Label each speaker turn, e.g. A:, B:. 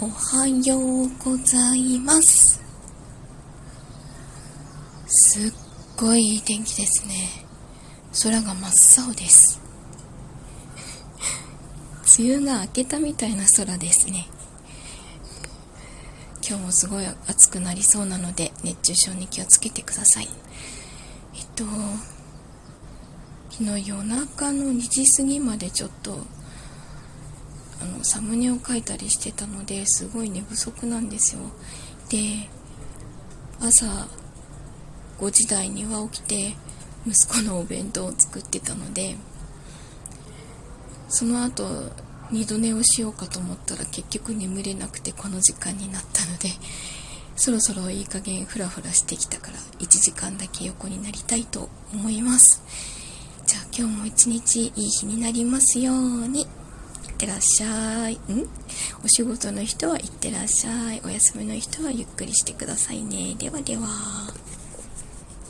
A: おはようございます。すっごいいい天気ですね。空が真っ青です。梅雨が明けたみたいな空ですね。今日もすごい暑くなりそうなので熱中症に気をつけてください。えっと昨日夜中の2時過ぎまでちょっとのサムネを書いたりしてたのですごい寝不足なんですよ。で朝5時台には起きて息子のお弁当を作ってたのでその後二度寝をしようかと思ったら結局眠れなくてこの時間になったのでそろそろいい加減フラフラしてきたから1時間だけ横になりたいと思います。じゃあ今日も一日いい日になりますように。ってらっしゃい。ん？お仕事の人は行ってらっしゃい。お休みの人はゆっくりしてくださいね。ではでは。